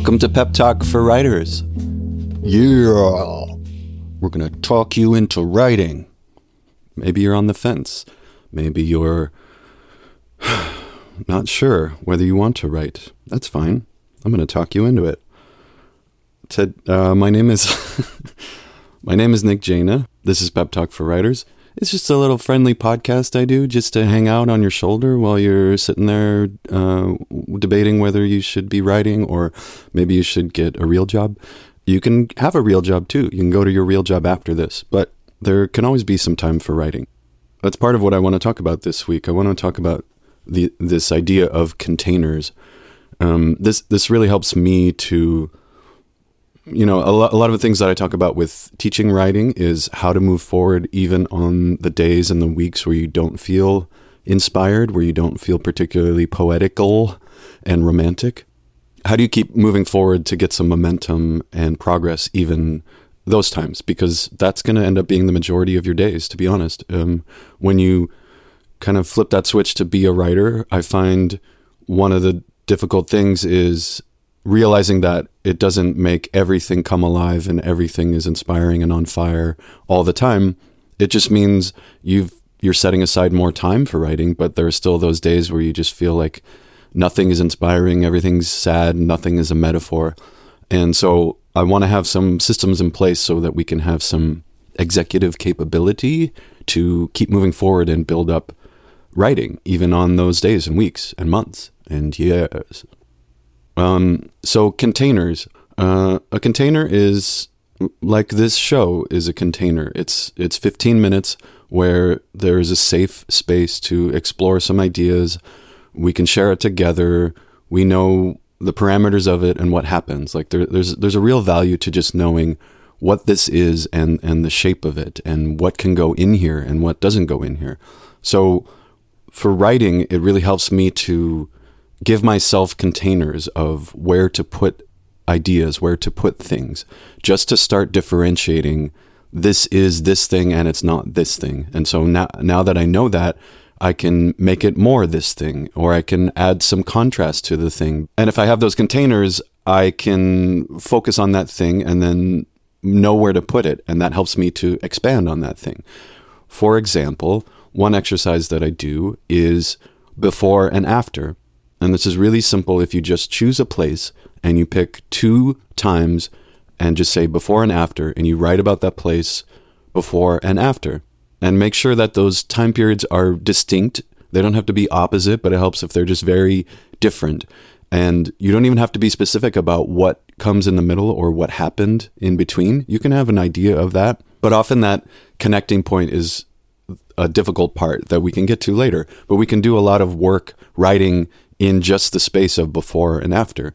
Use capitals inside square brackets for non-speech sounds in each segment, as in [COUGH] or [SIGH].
Welcome to Pep Talk for Writers. Yeah. We're going to talk you into writing. Maybe you're on the fence. Maybe you're [SIGHS] not sure whether you want to write. That's fine. I'm going to talk you into it. Ted, uh, my name is [LAUGHS] my name is Nick Jaina. This is Pep Talk for Writers. It's just a little friendly podcast I do just to hang out on your shoulder while you're sitting there uh, debating whether you should be writing or maybe you should get a real job. You can have a real job too. You can go to your real job after this, but there can always be some time for writing. That's part of what I want to talk about this week. I want to talk about the this idea of containers. Um, this this really helps me to you know, a lot, a lot of the things that I talk about with teaching writing is how to move forward even on the days and the weeks where you don't feel inspired, where you don't feel particularly poetical and romantic. How do you keep moving forward to get some momentum and progress even those times? Because that's going to end up being the majority of your days, to be honest. Um, when you kind of flip that switch to be a writer, I find one of the difficult things is realizing that it doesn't make everything come alive and everything is inspiring and on fire all the time. It just means you've you're setting aside more time for writing, but there are still those days where you just feel like nothing is inspiring, everything's sad, nothing is a metaphor. And so I want to have some systems in place so that we can have some executive capability to keep moving forward and build up writing, even on those days and weeks and months and years. Um, so containers. Uh, a container is like this show is a container. It's it's 15 minutes where there is a safe space to explore some ideas. We can share it together. We know the parameters of it and what happens. Like there, there's there's a real value to just knowing what this is and and the shape of it and what can go in here and what doesn't go in here. So for writing, it really helps me to give myself containers of where to put ideas, where to put things, just to start differentiating this is this thing and it's not this thing. And so now, now that I know that, I can make it more this thing, or I can add some contrast to the thing. And if I have those containers, I can focus on that thing and then know where to put it. And that helps me to expand on that thing. For example, one exercise that I do is before and after. And this is really simple. If you just choose a place and you pick two times and just say before and after, and you write about that place before and after, and make sure that those time periods are distinct. They don't have to be opposite, but it helps if they're just very different. And you don't even have to be specific about what comes in the middle or what happened in between. You can have an idea of that, but often that connecting point is a difficult part that we can get to later. But we can do a lot of work writing in just the space of before and after.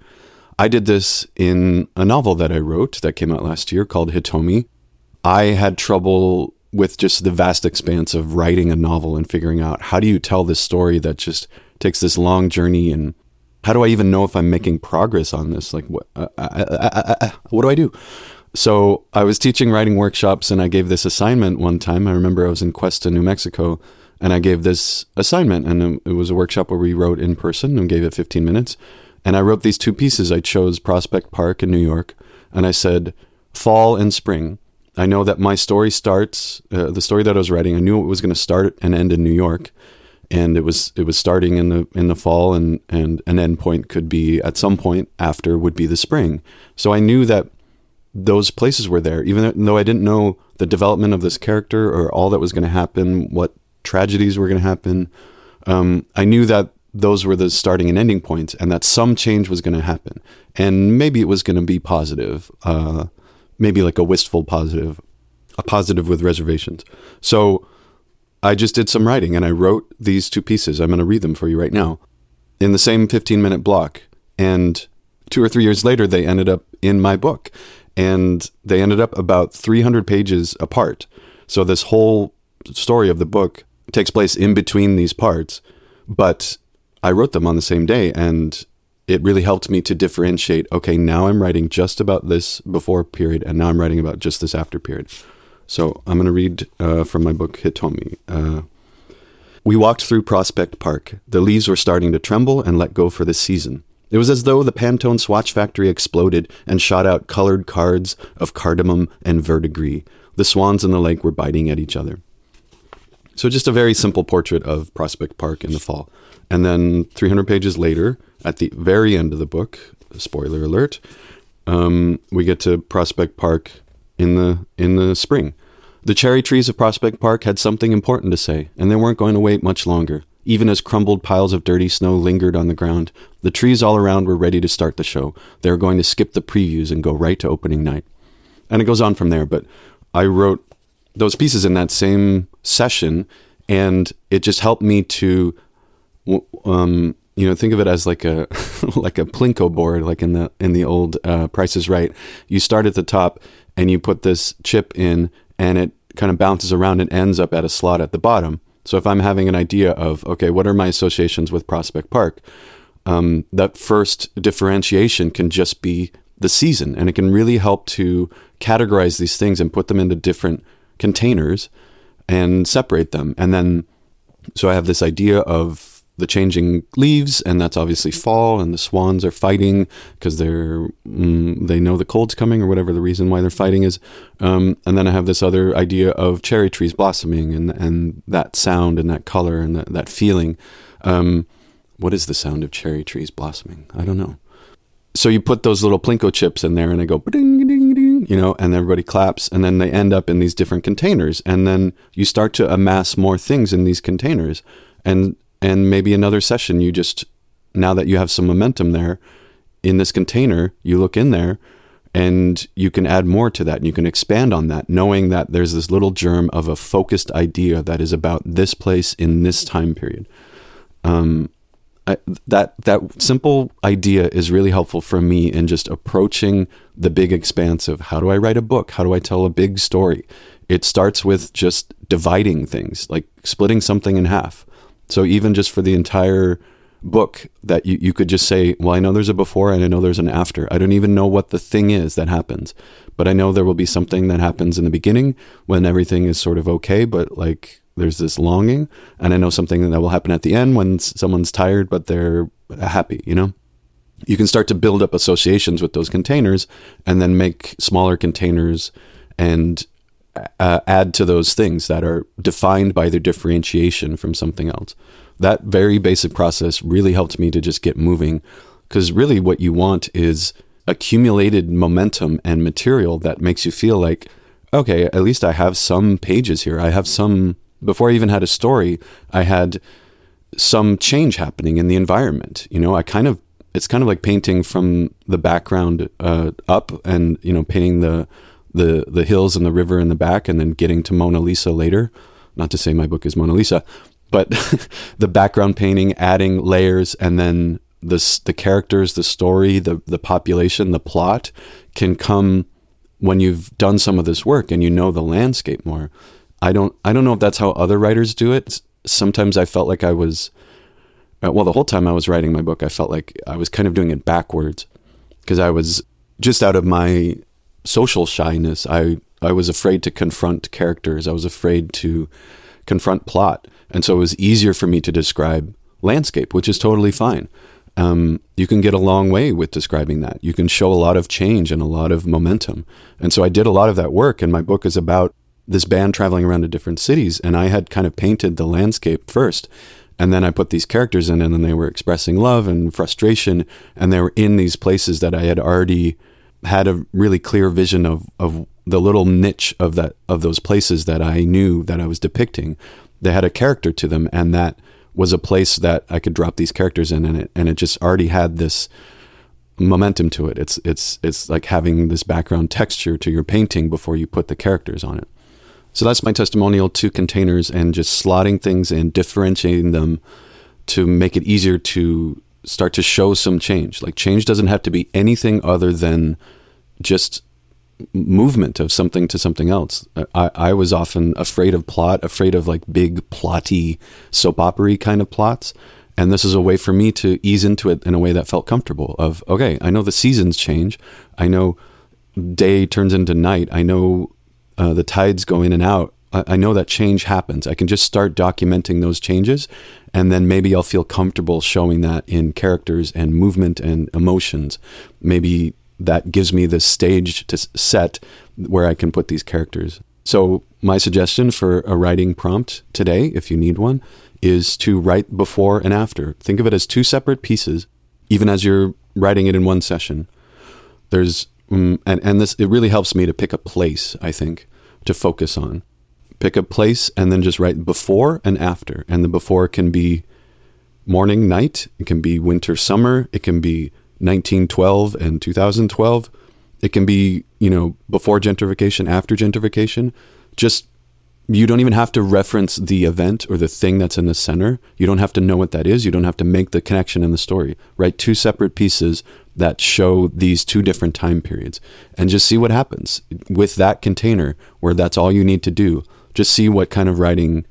I did this in a novel that I wrote that came out last year called Hitomi. I had trouble with just the vast expanse of writing a novel and figuring out how do you tell this story that just takes this long journey and how do I even know if I'm making progress on this? Like, what, uh, uh, uh, what do I do? So I was teaching writing workshops and I gave this assignment one time. I remember I was in Questa, New Mexico, and I gave this assignment, and it was a workshop where we wrote in person and gave it 15 minutes. And I wrote these two pieces. I chose Prospect Park in New York, and I said fall and spring. I know that my story starts, uh, the story that I was writing. I knew it was going to start and end in New York, and it was it was starting in the in the fall, and and an end point could be at some point after would be the spring. So I knew that those places were there, even though I didn't know the development of this character or all that was going to happen, what tragedies were going to happen. Um, I knew that those were the starting and ending points, and that some change was going to happen, and maybe it was going to be positive, uh, maybe like a wistful positive, a positive with reservations. So I just did some writing, and I wrote these two pieces. I'm going to read them for you right now, in the same 15 minute block, and two or three years later, they ended up in my book, and they ended up about 300 pages apart. So this whole story of the book takes place in between these parts, but I wrote them on the same day and it really helped me to differentiate okay, now I'm writing just about this before period and now I'm writing about just this after period. So I'm going to read uh, from my book Hitomi. Uh, we walked through Prospect Park. The leaves were starting to tremble and let go for the season. It was as though the Pantone swatch factory exploded and shot out colored cards of cardamom and verdigris. The swans in the lake were biting at each other. So, just a very simple portrait of Prospect Park in the fall. And then 300 pages later, at the very end of the book, spoiler alert, um, we get to Prospect Park in the in the spring. The cherry trees of Prospect Park had something important to say, and they weren't going to wait much longer. Even as crumbled piles of dirty snow lingered on the ground, the trees all around were ready to start the show. They were going to skip the previews and go right to opening night. And it goes on from there, but I wrote those pieces in that same session, and it just helped me to, um, you know, think of it as like a [LAUGHS] like a plinko board, like in the in the old uh, Price is Right. You start at the top and you put this chip in, and it kind of bounces around and ends up at a slot at the bottom. So if I'm having an idea of okay, what are my associations with Prospect Park? Um, that first differentiation can just be the season, and it can really help to categorize these things and put them into different containers and separate them. And then, so I have this idea of the changing leaves, and that's obviously fall, and the swans are fighting because they're mm, they know the cold's coming or whatever the reason why they're fighting is. Um, and then I have this other idea of cherry trees blossoming and and that sound and that color and that, that feeling. Um, what is the sound of cherry trees blossoming? I don't know. So you put those little plinko chips in there, and I go you know, and everybody claps, and then they end up in these different containers, and then you start to amass more things in these containers, and and maybe another session you just now that you have some momentum there in this container you look in there and you can add more to that and you can expand on that knowing that there's this little germ of a focused idea that is about this place in this time period. Um, I, that that simple idea is really helpful for me in just approaching the big expanse of how do I write a book? How do I tell a big story? It starts with just dividing things, like splitting something in half. So even just for the entire book that you, you could just say, well, I know there's a before and I know there's an after. I don't even know what the thing is that happens, but I know there will be something that happens in the beginning when everything is sort of okay, but like there's this longing. And I know something that will happen at the end when someone's tired, but they're happy, you know? You can start to build up associations with those containers and then make smaller containers and uh, add to those things that are defined by their differentiation from something else. That very basic process really helped me to just get moving because really what you want is accumulated momentum and material that makes you feel like, okay, at least I have some pages here. I have some, before I even had a story, I had some change happening in the environment. You know, I kind of, it's kind of like painting from the background uh, up and, you know, painting the, the the hills and the river in the back, and then getting to Mona Lisa later. Not to say my book is Mona Lisa, but [LAUGHS] the background painting, adding layers, and then the the characters, the story, the the population, the plot can come when you've done some of this work and you know the landscape more. I don't I don't know if that's how other writers do it. Sometimes I felt like I was uh, well the whole time I was writing my book I felt like I was kind of doing it backwards because I was just out of my social shyness. I I was afraid to confront characters. I was afraid to confront plot, and so it was easier for me to describe landscape, which is totally fine. Um, you can get a long way with describing that. You can show a lot of change and a lot of momentum. And so I did a lot of that work, and my book is about this band traveling around to different cities. And I had kind of painted the landscape first. And then I put these characters in, and then they were expressing love and frustration. And they were in these places that I had already had a really clear vision of of the little niche of that of those places that I knew that I was depicting. They had a character to them, and that was a place that I could drop these characters in, and it and it just already had this momentum to it. It's it's it's like having this background texture to your painting before you put the characters on it. So that's my testimonial to containers and just slotting things and differentiating them to make it easier to start to show some change. Like change doesn't have to be anything other than just movement of something to something else. I, I was often afraid of plot, afraid of like big plotty soap opery kind of plots. And this is a way for me to ease into it in a way that felt comfortable of, okay, I know the seasons change. I know day turns into night. I know uh, the tides go in and out. I, I know that change happens. I can just start documenting those changes, and then maybe I'll feel comfortable showing that in characters and movement and emotions. Maybe that gives me the stage to set where I can put these characters. So, my suggestion for a writing prompt today, if you need one, is to write before and after. Think of it as two separate pieces, even as you're writing it in one session. There's, Mm, and, and this, it really helps me to pick a place, I think, to focus on. Pick a place and then just write before and after. And the before can be morning, night, it can be winter, summer, it can be 1912 and 2012. It can be, you know, before gentrification, after gentrification. Just you don't even have to reference the event or the thing that's in the center. You don't have to know what that is. You don't have to make the connection in the story. Write two separate pieces that show these two different time periods and just see what happens with that container where that's all you need to do. Just see what kind of writing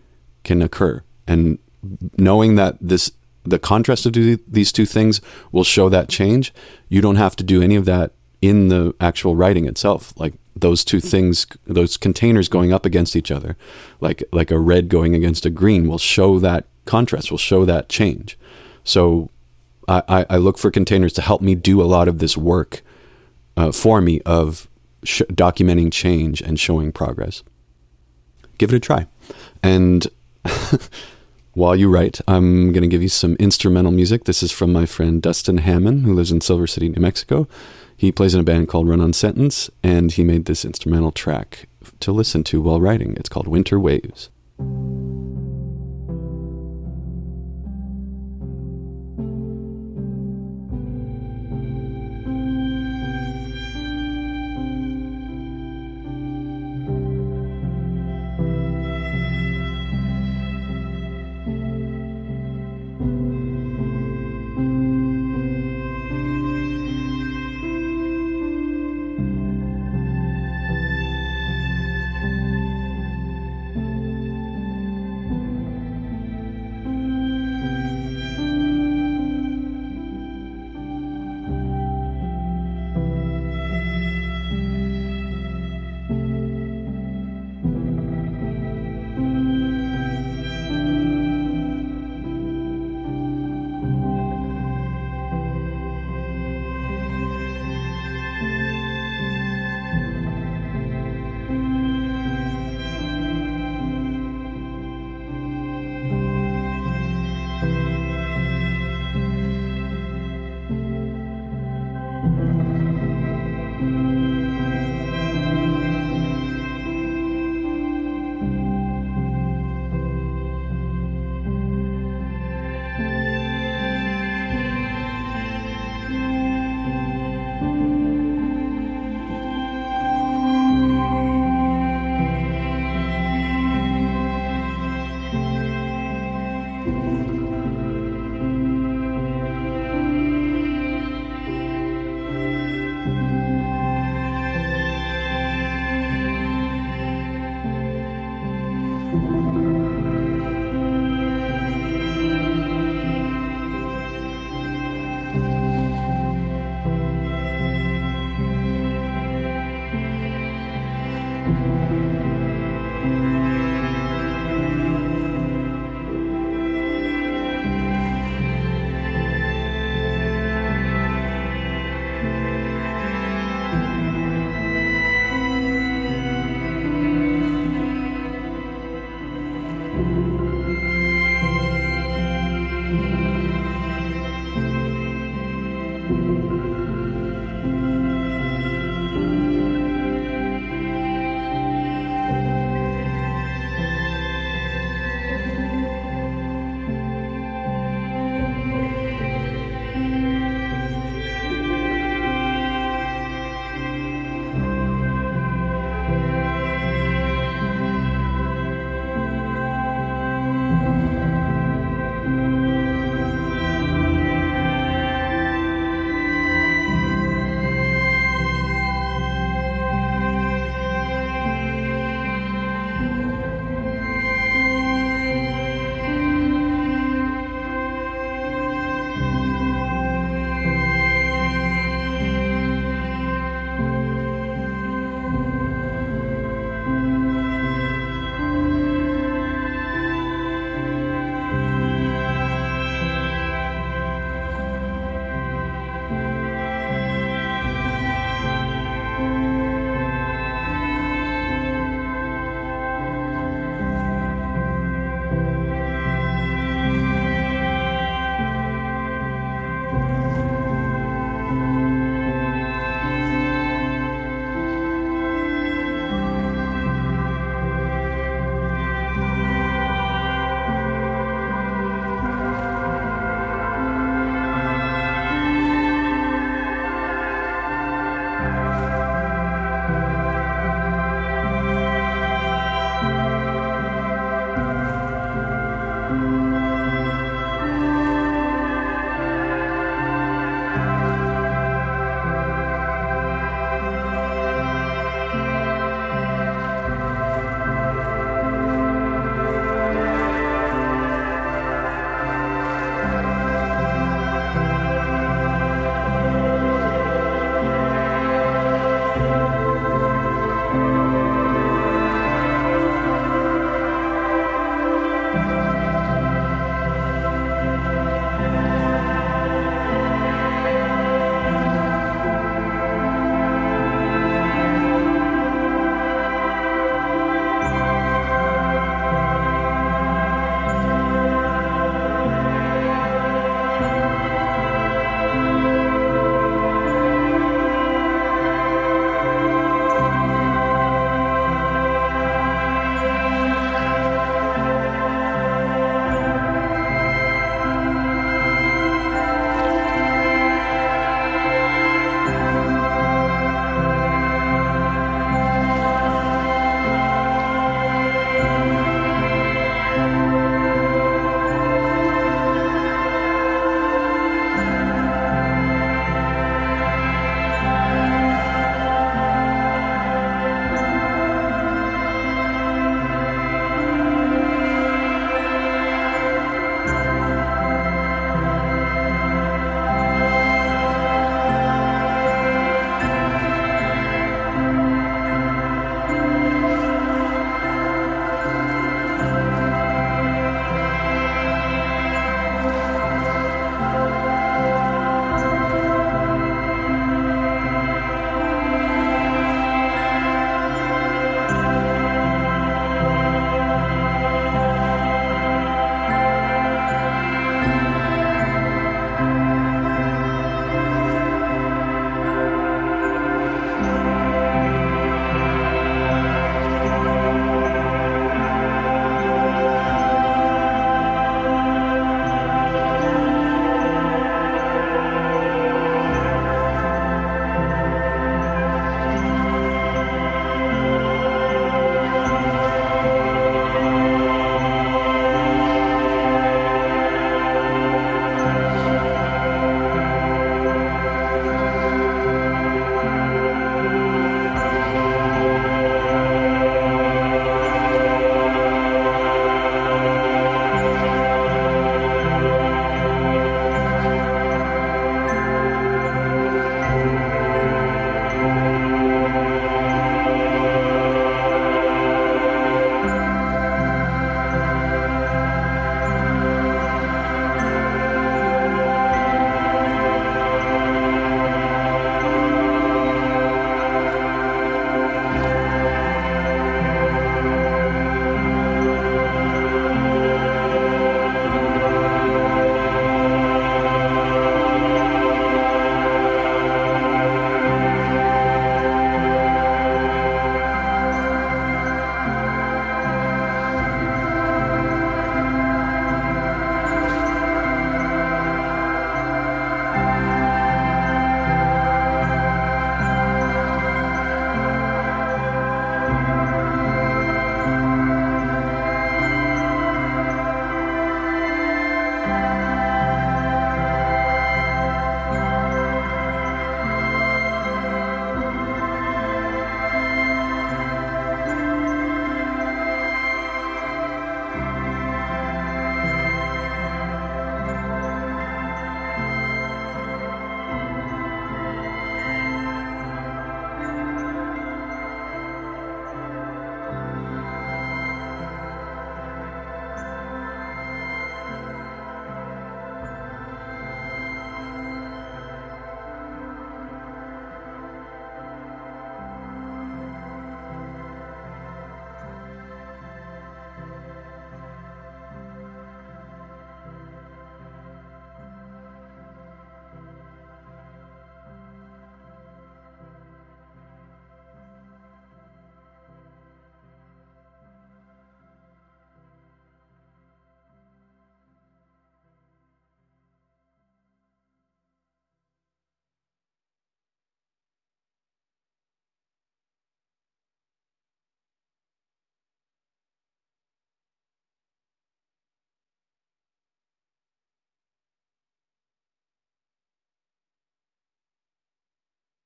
can occur. And knowing that this the contrast of these two things will show that change, you don't have to do any of that in the actual writing itself. Like those two things, those containers going up against each other, like like a red going against a green, will show that contrast, will show that change. So I, I look for containers to help me do a lot of this work uh, for me of sh- documenting change and showing progress. Give it a try. And [LAUGHS] while you write, I'm going to give you some instrumental music. This is from my friend Dustin Hamman, who lives in Silver City, New Mexico. He plays in a band called Run on Sentence, and he made this instrumental track to listen to while writing. It's called Winter Waves.